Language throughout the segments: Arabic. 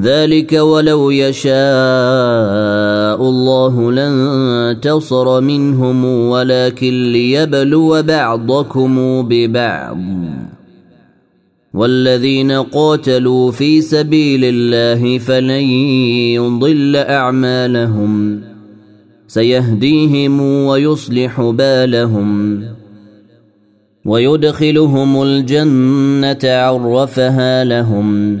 ذلك ولو يشاء الله لانتصر منهم ولكن ليبلو بعضكم ببعض. والذين قاتلوا في سبيل الله فلن يضل أعمالهم. سيهديهم ويصلح بالهم. ويدخلهم الجنة عرفها لهم.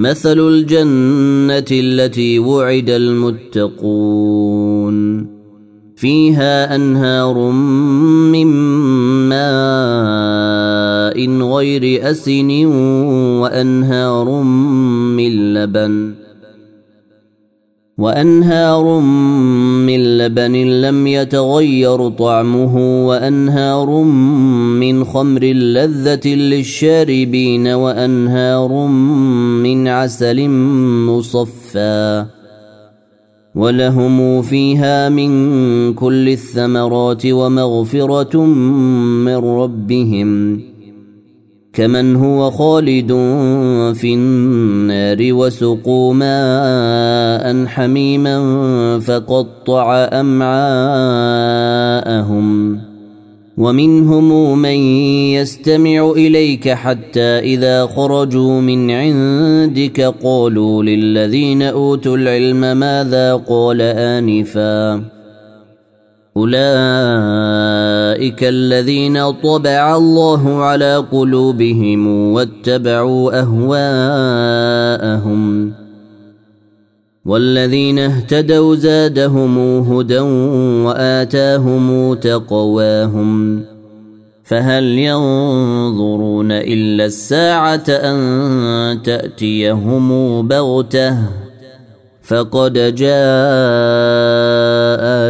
مثل الجنة التي وعد المتقون فيها أنهار من ماء غير أسن وأنهار من لبن وأنهار من لبن لم يتغير طعمه وأنهار من خمر لذة للشاربين وأنهار من عسل مصفى. ولهم فيها من كل الثمرات ومغفرة من ربهم. كمن هو خالد في النار وسقوا ماء حميما فقطع امعاءهم ومنهم من يستمع اليك حتى اذا خرجوا من عندك قالوا للذين اوتوا العلم ماذا قال انفا اولئك الذين طبع الله على قلوبهم واتبعوا اهواءهم والذين اهتدوا زادهم هدى واتاهم تقواهم فهل ينظرون الا الساعة ان تاتيهم بغته فقد جاء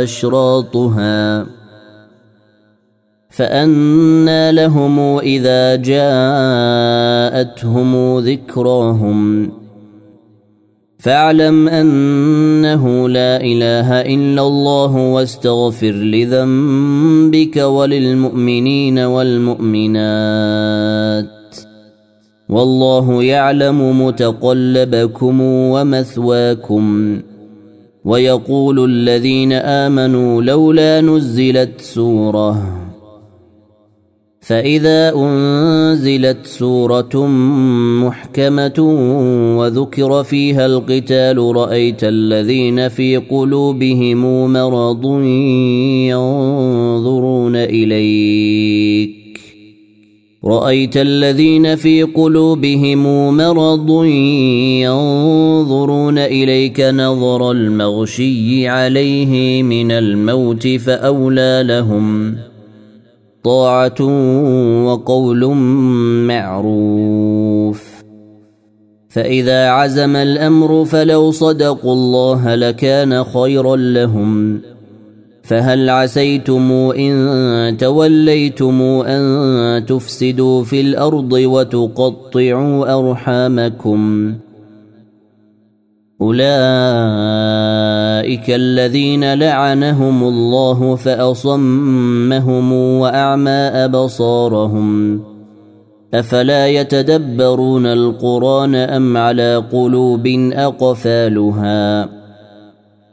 أشراطها. فانى لهم إذا جاءتهم ذكراهم. فاعلم أنه لا إله إلا الله واستغفر لذنبك وللمؤمنين والمؤمنات. والله يعلم متقلبكم ومثواكم. ويقول الذين آمنوا لولا نزلت سورة. فإذا أنزلت سورة محكمة وذكر فيها القتال رأيت الذين في قلوبهم مرض ينظرون إليك. رأيت الذين في قلوبهم مرض ينظرون إليك نظر المغشي عليه من الموت فأولى لهم ۖ طاعة وقول معروف فإذا عزم الأمر فلو صدقوا الله لكان خيرا لهم فهل عسيتم إن توليتم أن تفسدوا في الأرض وتقطعوا أرحامكم ۖ؟ أولئك الذين لعنهم الله فأصمهم وأعمى أبصارهم. أفلا يتدبرون القرآن أم على قلوب أقفالها؟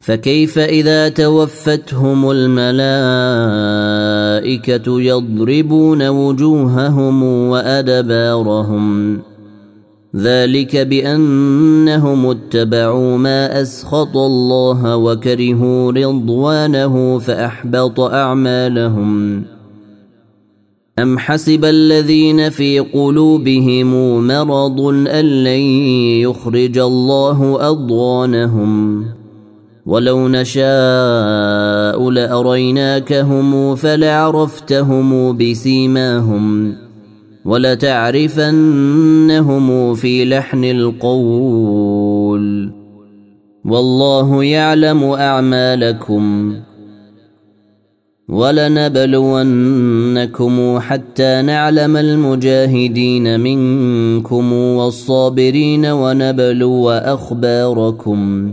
فكيف إذا توفتهم الملائكة يضربون وجوههم وأدبارهم؟ ذلك بأنهم اتبعوا ما أسخط الله وكرهوا رضوانه فأحبط أعمالهم. أم حسب الذين في قلوبهم مرض أن لن يخرج الله أضغانهم؟ ولو نشاء لاريناكهم فلعرفتهم بسيماهم ولتعرفنهم في لحن القول والله يعلم اعمالكم ولنبلونكم حتى نعلم المجاهدين منكم والصابرين ونبلو اخباركم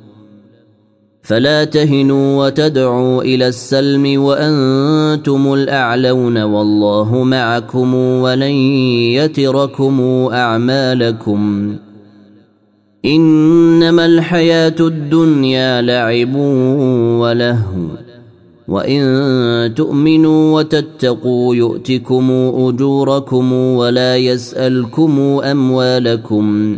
فلا تهنوا وتدعوا إلى السلم وأنتم الأعلون والله معكم ولن يتركم أعمالكم. إنما الحياة الدنيا لعب ولهو. وإن تؤمنوا وتتقوا يؤتكم أجوركم ولا يسألكم أموالكم.